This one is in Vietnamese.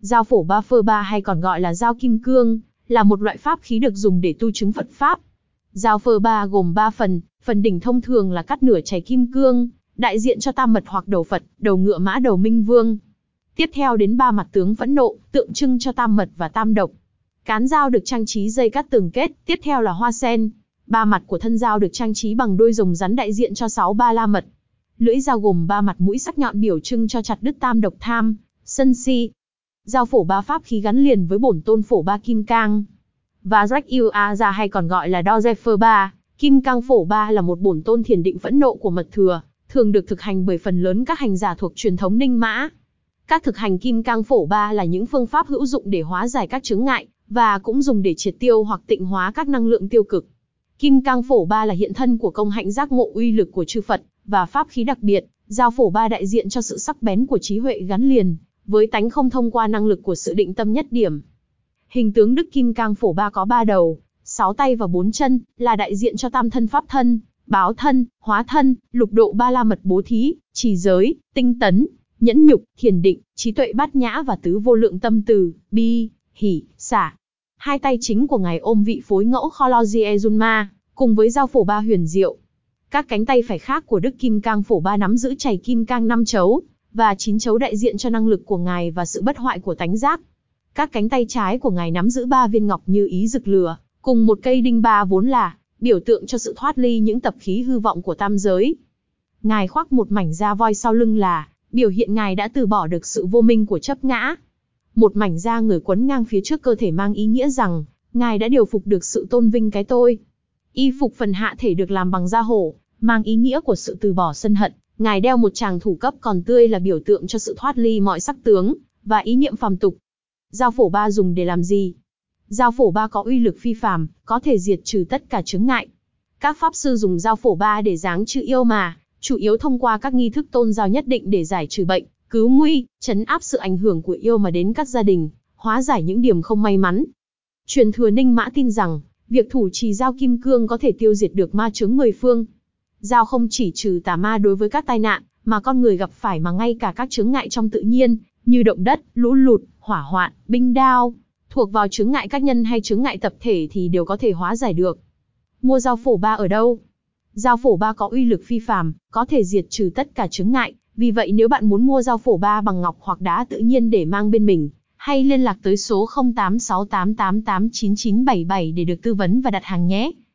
Dao phổ ba phơ ba hay còn gọi là dao kim cương, là một loại pháp khí được dùng để tu chứng Phật Pháp. Dao phơ ba gồm 3 phần, phần đỉnh thông thường là cắt nửa chảy kim cương, đại diện cho tam mật hoặc đầu Phật, đầu ngựa mã đầu minh vương. Tiếp theo đến ba mặt tướng phẫn nộ, tượng trưng cho tam mật và tam độc. Cán dao được trang trí dây cắt tường kết, tiếp theo là hoa sen. Ba mặt của thân dao được trang trí bằng đôi rồng rắn đại diện cho sáu ba la mật. Lưỡi dao gồm ba mặt mũi sắc nhọn biểu trưng cho chặt đứt tam độc tham, sân si. Giao phổ ba pháp khí gắn liền với bổn tôn phổ ba kim cang. Và Rách Yêu A ra hay còn gọi là Dozefer ba, kim cang phổ ba là một bổn tôn thiền định phẫn nộ của mật thừa, thường được thực hành bởi phần lớn các hành giả thuộc truyền thống Ninh Mã. Các thực hành kim cang phổ ba là những phương pháp hữu dụng để hóa giải các chứng ngại, và cũng dùng để triệt tiêu hoặc tịnh hóa các năng lượng tiêu cực. Kim cang phổ ba là hiện thân của công hạnh giác ngộ uy lực của chư Phật, và pháp khí đặc biệt, giao phổ ba đại diện cho sự sắc bén của trí huệ gắn liền, với tánh không thông qua năng lực của sự định tâm nhất điểm. Hình tướng Đức Kim Cang phổ ba có ba đầu, sáu tay và bốn chân, là đại diện cho tam thân pháp thân, báo thân, hóa thân, lục độ ba la mật bố thí, trì giới, tinh tấn, nhẫn nhục, thiền định, trí tuệ bát nhã và tứ vô lượng tâm từ, bi, hỷ, xả. Hai tay chính của ngài ôm vị phối ngẫu Kholozie Junma, cùng với dao phổ ba huyền diệu. Các cánh tay phải khác của Đức Kim Cang phổ ba nắm giữ chảy kim cang năm chấu, và chín chấu đại diện cho năng lực của ngài và sự bất hoại của tánh giác. Các cánh tay trái của ngài nắm giữ ba viên ngọc như ý rực lửa, cùng một cây đinh ba vốn là biểu tượng cho sự thoát ly những tập khí hư vọng của tam giới. Ngài khoác một mảnh da voi sau lưng là biểu hiện ngài đã từ bỏ được sự vô minh của chấp ngã. Một mảnh da người quấn ngang phía trước cơ thể mang ý nghĩa rằng ngài đã điều phục được sự tôn vinh cái tôi. Y phục phần hạ thể được làm bằng da hổ, mang ý nghĩa của sự từ bỏ sân hận. Ngài đeo một tràng thủ cấp còn tươi là biểu tượng cho sự thoát ly mọi sắc tướng và ý niệm phàm tục. Dao phổ ba dùng để làm gì? Dao phổ ba có uy lực phi phàm, có thể diệt trừ tất cả chướng ngại. Các pháp sư dùng dao phổ ba để giáng trừ yêu mà, chủ yếu thông qua các nghi thức tôn giáo nhất định để giải trừ bệnh, cứu nguy, chấn áp sự ảnh hưởng của yêu mà đến các gia đình, hóa giải những điểm không may mắn. Truyền thừa Ninh Mã tin rằng, việc thủ trì dao kim cương có thể tiêu diệt được ma chướng mười phương. Dao không chỉ trừ tà ma đối với các tai nạn mà con người gặp phải mà ngay cả các chướng ngại trong tự nhiên, như động đất, lũ lụt, hỏa hoạn, binh đao, thuộc vào chướng ngại cá nhân hay chướng ngại tập thể thì đều có thể hóa giải được. Mua dao phổ ba ở đâu? Dao phổ ba có uy lực phi phàm, có thể diệt trừ tất cả chướng ngại, vì vậy nếu bạn muốn mua dao phổ ba bằng ngọc hoặc đá tự nhiên để mang bên mình, hay liên lạc tới số 0868889977 để được tư vấn và đặt hàng nhé.